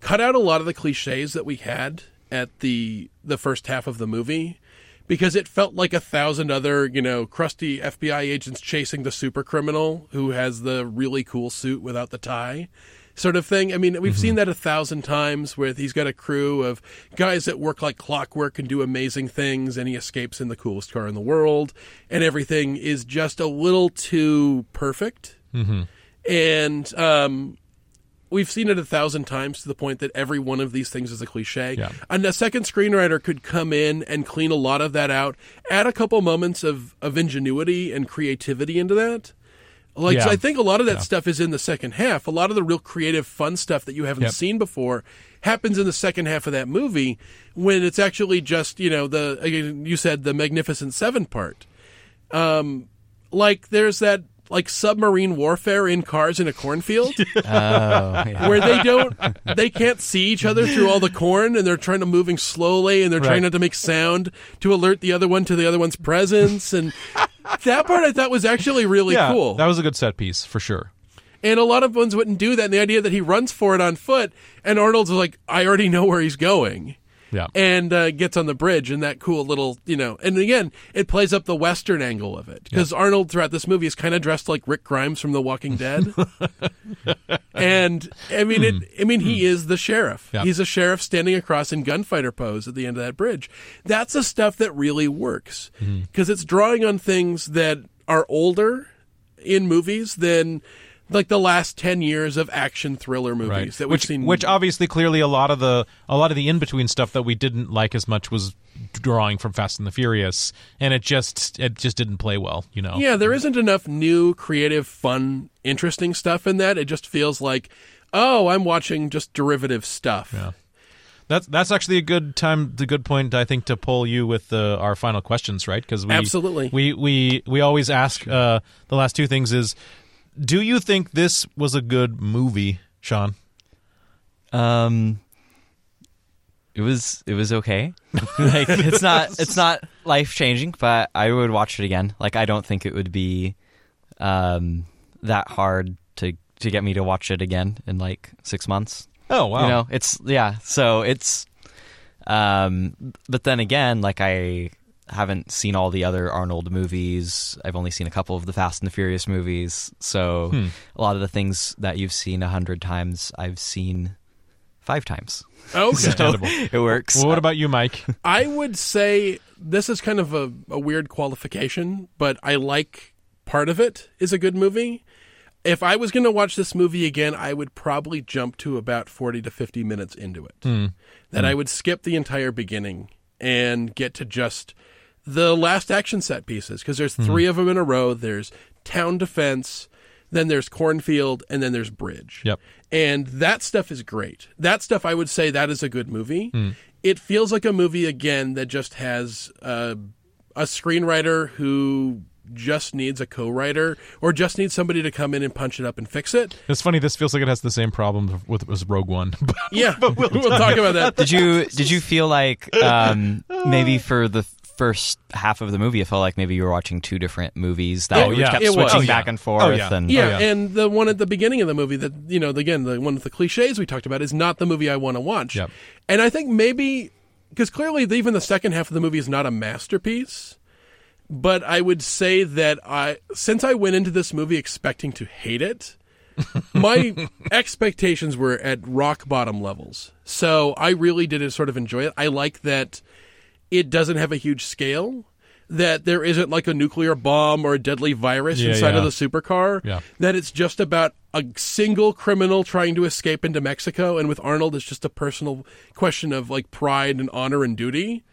cut out a lot of the cliches that we had at the the first half of the movie. Because it felt like a thousand other, you know, crusty FBI agents chasing the super criminal who has the really cool suit without the tie, sort of thing. I mean, we've seen that a thousand times where he's got a crew of guys that work like clockwork and do amazing things, and he escapes in the coolest car in the world, and everything is just a little too perfect. Mm-hmm. And um, we've seen it a thousand times to the point that every one of these things is a cliche. Yeah. And a second screenwriter could come in and clean a lot of that out, add a couple moments of, of ingenuity and creativity into that. Like Yeah. so I think a lot of that stuff is in the second half. A lot of the real creative, fun stuff that you haven't Yep. seen before happens in the second half of that movie when it's actually just you know the again, you said the Magnificent Seven part. Um, like there's that like submarine warfare in cars in a cornfield Oh, yeah. where they don't they can't see each other through all the corn and they're trying to moving slowly and they're Right. trying not to make sound to alert the other one to the other one's presence and that part I thought was actually really yeah, cool. that was a good set piece for sure. and a lot of ones wouldn't do that and the idea that he runs for it on foot and Arnold's like I already know where he's going Yeah, and uh, gets on the bridge and that cool little you know and again it plays up the western angle of it. Because arnold throughout this movie is kind of dressed like rick grimes from the walking dead. And i mean it hmm. i mean he hmm. is the sheriff. Yeah. he's a sheriff standing across in gunfighter pose at the end of that bridge. That's the stuff that really works hmm. because it's drawing on things that are older in movies than like the last 10 years of action thriller movies right. that we've which, seen which obviously clearly a lot of the a lot of the in between stuff that we didn't like as much was drawing from Fast and the Furious, and it just it just didn't play well. You know. Yeah, there isn't enough new, creative, fun, interesting stuff in that. It just feels like, oh, I'm watching just derivative stuff. Yeah. That's that's actually a good time, the good point I think to pull you with the, our final questions, right? Because we Absolutely. we we we always ask uh, the last two things is, do you think this was a good movie, Sean? Um, it was it was okay. like it's not it's not life changing, but I would watch it again. Like I don't think it would be um that hard to to get me to watch it again in like six months. Oh wow! You know, it's yeah. So it's um, but then again, like I haven't seen all the other Arnold movies. I've only seen a couple of the Fast and the Furious movies. So Hmm. a lot of the things that you've seen a hundred times, I've seen five times. Okay. Understandable. It works. well, what about you, Mike? I would say this is kind of a, a weird qualification, but I like part of it is a good movie. If I was going to watch this movie again, I would probably jump to about 40 to 50 minutes into it. That I would skip the entire beginning and get to just the last action set pieces because there's three of them in a row. There's town defense, then there's cornfield, and then there's bridge. Yep. And that stuff is great. That stuff, I would say, that is a good movie. It feels like a movie again that just has uh, a screenwriter who just needs a co-writer or just needs somebody to come in and punch it up and fix it. It's funny. This feels like it has the same problem with as Rogue One. Yeah, but we'll, talk about that. did you did you feel like um, maybe for the first half of the movie, it felt like maybe you were watching two different movies that Oh, yeah. kept It switching Oh, yeah. back and oh, forth. Oh, yeah. And oh, Yeah, yeah. and the one at the beginning of the movie that you know, again, the one with the cliches we talked about is not the movie I want to watch. Yep. And I think maybe because clearly even the second half of the movie is not a masterpiece, but I would say that I since I went into this movie expecting to hate it, my expectations were at rock bottom levels. So I really did sort of enjoy it. I like that it doesn't have a huge scale. That there isn't like a nuclear bomb or a deadly virus Yeah, inside yeah. of the supercar. Yeah. That it's just about a single criminal trying to escape into Mexico, and with Arnold, it's just a personal question of like pride and honor and duty,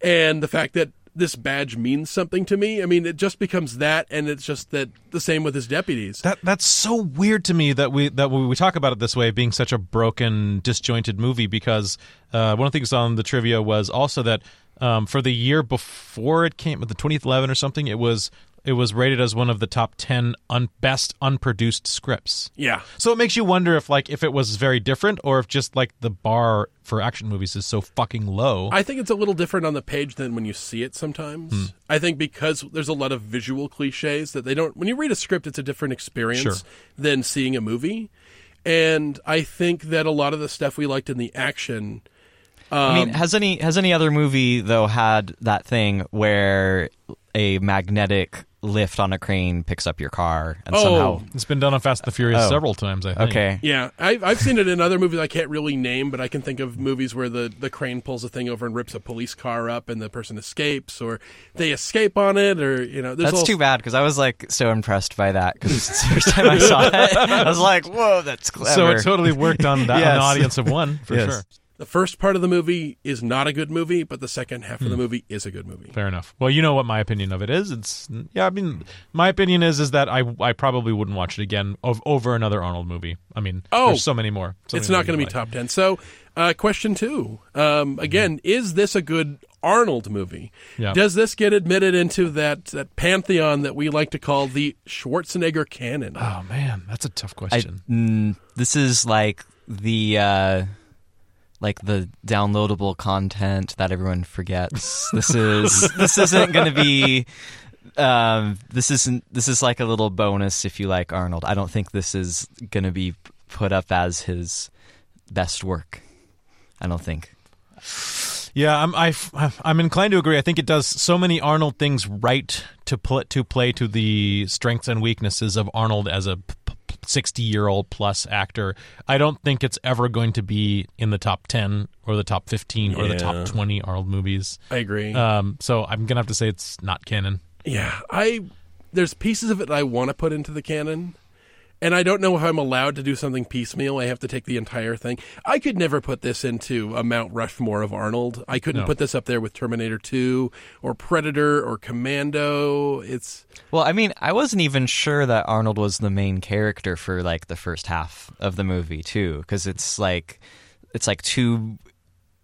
and the fact that this badge means something to me. I mean, it just becomes that, and it's just that the same with his deputies. That that's so weird to me that we that we, we talk about it this way, being such a broken, disjointed movie. Because uh, one of the things on the trivia was also that Um, for the year before it came, with the 2011 or something, it was it was rated as one of the top 10 un- best unproduced scripts. Yeah. So it makes you wonder if like if it was very different or if just like the bar for action movies is so fucking low. I think it's a little different on the page than when you see it sometimes. Hmm. I think because there's a lot of visual cliches that they don't when you read a script it's a different experience Sure. than seeing a movie. And I think that a lot of the stuff we liked in the action I Um, mean, has any has any other movie though had that thing where a magnetic lift on a crane picks up your car and Oh. somehow it's been done on Fast and the Furious Oh. several times. I think. okay Yeah, I've, I've seen it in other movies I can't really name, but I can think of movies where the, the crane pulls a thing over and rips a police car up and the person escapes, or they escape on it, or, you know, there's That's all- too bad because I was like so impressed by that because it's the first time I saw it. I was like, "Whoa, that's clever." So it totally worked on that Yes. an audience of one for Yes. sure. The first part of the movie is not a good movie, but the second half Hmm. of the movie is a good movie. Fair enough. Well, you know what my opinion of it is. It's yeah. I mean, my opinion is is that I I probably wouldn't watch it again of, over another Arnold movie. I mean, Oh. there's so many more. So It's many not going to be like. top 10. So, uh, question two. Um, again, is this a good Arnold movie? Yeah. Does this get admitted into that, that pantheon that we like to call the Schwarzenegger canon? Oh man, that's a tough I, question. mm, this is like the uh, like the downloadable content that everyone forgets. This is this isn't going to be. Um, this isn't. This is like a little bonus if you like Arnold. I don't think this is going to be put up as his best work. I don't think. Yeah, I'm I, I'm inclined to agree. I think it does so many Arnold things right to put to play to the strengths and weaknesses of Arnold as a 60 year old plus actor. I don't think it's ever going to be in the top 10 or the top 15 or the top 20 Arnold movies. I agree. Um, so I'm gonna have to say it's not canon. yeah, I there's pieces of it I want to put into the canon. And I don't know if I'm allowed to do something piecemeal. I have to take the entire thing. I could never put this into a Mount Rushmore of Arnold. I couldn't No. put this up there with Terminator 2 or Predator or Commando. It's Well, I mean, I wasn't even sure that Arnold was the main character for like the first half of the movie too, because it's like it's like two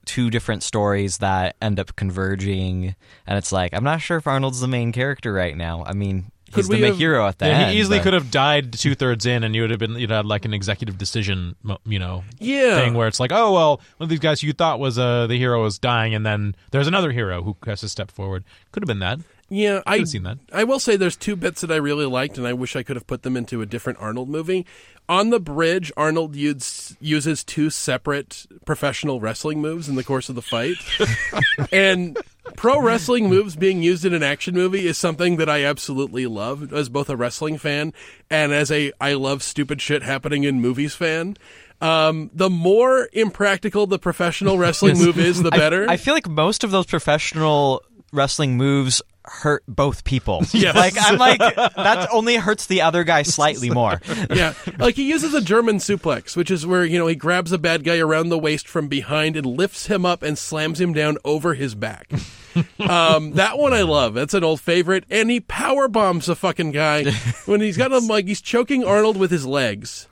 two different stories that end up converging, and it's like I'm not sure if Arnold's the main character right now. I mean, Could he's the we main have- hero at the Yeah, he easily but- could have died two thirds in, and you would have been you'd had like an executive decision, you know, yeah. thing where it's like, oh well, one of these guys you thought was uh, the hero is dying, and then there's another hero who has to step forward. Could have been that. Yeah, I have seen that. I will say there's two bits that I really liked, and I wish I could have put them into a different Arnold movie. On the bridge, Arnold uses, uses two separate professional wrestling moves in the course of the fight, and pro wrestling moves being used in an action movie is something that I absolutely love as both a wrestling fan and as a I love stupid shit happening in movies fan. Um, the more impractical the professional wrestling move is, the I- better. I, feel like most of those professional wrestling moves hurt both people. Yes. Like I'm like that only hurts the other guy slightly more. yeah, like he uses a German suplex, which is where you know he grabs a bad guy around the waist from behind and lifts him up and slams him down over his back. um, that one I love. That's an old favorite, and he power bombs a fucking guy when he's got him like he's choking Arnold with his legs.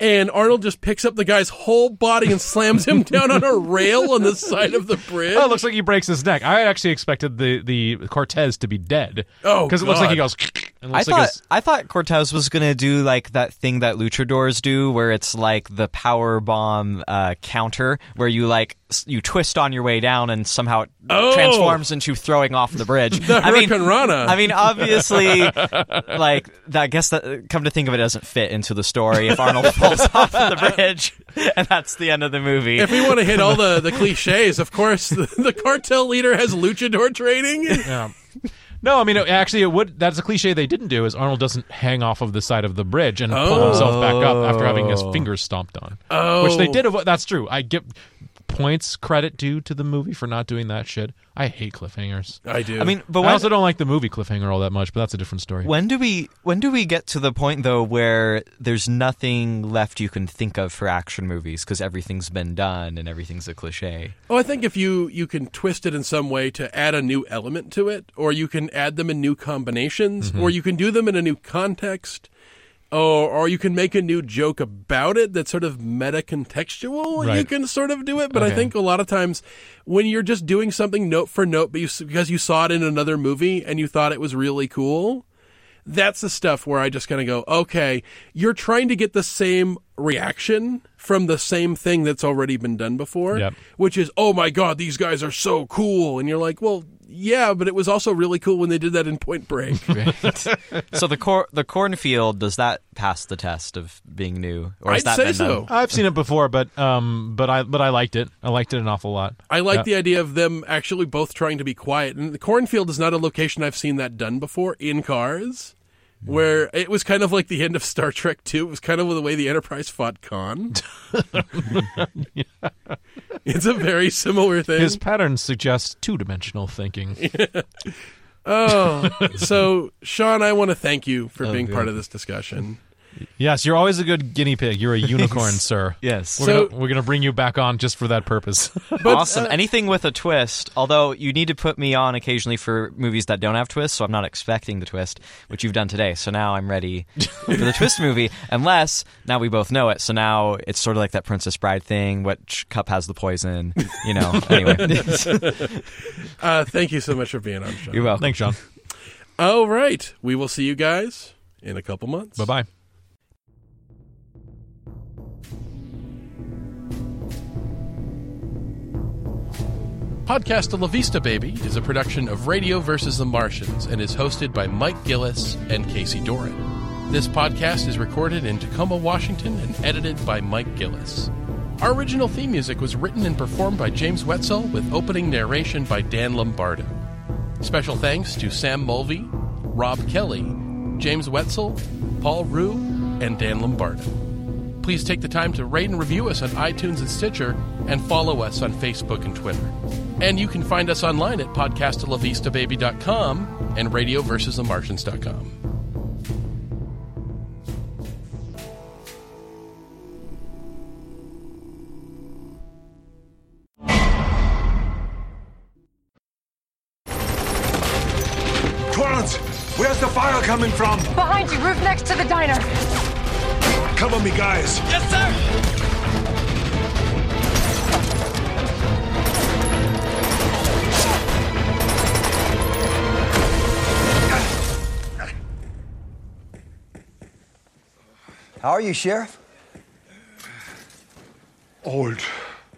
And Arnold just picks up the guy's whole body and slams him down on a rail on the side of the bridge. Oh, it looks like he breaks his neck. I actually expected the the Cortez to be dead. Oh, because it looks like he goes. And I looks like thought his- I thought Cortez was gonna do like that thing that luchadors do, where it's like the power bomb uh, counter, where you like you twist on your way down and somehow it Oh. transforms into throwing off the bridge. The I mean, Rana. I mean, obviously, like that, I guess that come to think of it, doesn't fit into the story if Arnold falls off the bridge, and that's the end of the movie. if we want to hit all the, the cliches, of course, the, the cartel leader has luchador training. yeah. No, I mean it- actually, it would. That's a cliche they didn't do. Is Arnold doesn't hang off of the side of the bridge and pull himself back up after having his oh. fingers stomped on. Oh. which they oh. did. avo- That's true. I give points credit due to the movie for not doing that shit. I hate cliffhangers. I do. I mean, but I also don't like the movie cliffhanger all that much, but that's a different story. When do we when do we get to the point though where there's nothing left you can think of for action movies because everything's been done and everything's a cliche? Oh, I think if you you can twist it in some way to add a new element to it, or you can add them in new combinations, mm-hmm. or you can do them in a new context. Or or you can make a new joke about it that's sort of meta contextual. You can sort of do it, but I think a lot of times when you're just doing something note for note but you, because you saw it in another movie and you thought it was really cool, that's the stuff where I just kind of go, okay, you're trying to get the same reaction from the same thing that's already been done before, Yep. which is, oh my God, these guys are so cool. And you're like, well, yeah, but it was also really cool when they did that in Point Break. So the cor- the cornfield does that pass the test of being new, or I'd that say been so. done? I've seen it before, but um, but I but I liked it. I liked it an awful lot. I like Yeah. the idea of them actually both trying to be quiet. And the cornfield is not a location I've seen that done before in cars, where it was kind of like the end of Star Trek 2. It was kind of the way the Enterprise fought Khan. It's a very similar thing. His patterns suggest two dimensional thinking. oh, so Sean, I want to thank you for Oh, being good. part of this discussion. Yes, you're always a good guinea pig. You're a unicorn, sir. Yes. We're, So- gonna, we're gonna bring you back on just for that purpose. awesome. uh, Anything with a twist. Although you need to put me on occasionally for movies that don't have twists, so I'm not expecting the twist, which you've done today. So now I'm ready for the twist movie. Unless now we both know it. So now it's sort of like that Princess Bride thing. Which cup has the poison? You know. Anyway, Uh, thank you so much for being on, Sean. you're welcome. Thanks, Sean. All right. We will see you guys in a couple months. Bye bye. Podcast La Vista Baby is a production of Radio versus the Martians and is hosted by Mike Gillis and Casey Doran. This podcast is recorded in Tacoma, Washington and edited by Mike Gillis. Our original theme music was written and performed by James Wetzel with opening narration by Dan Lombardo. Special thanks to Sam Mulvey, Rob Kelly, James Wetzel, Paul Rue, and Dan Lombardo. Please take the time to rate and review us on iTunes and Stitcher, and follow us on Facebook and Twitter. And you can find us online at podcastalavistababy.com and radioversusthemartians.com. Torrance, where's the fire coming from? Behind you, roof next to the diner. Cover me, guys. Yes, sir! How are you, Sheriff? Old.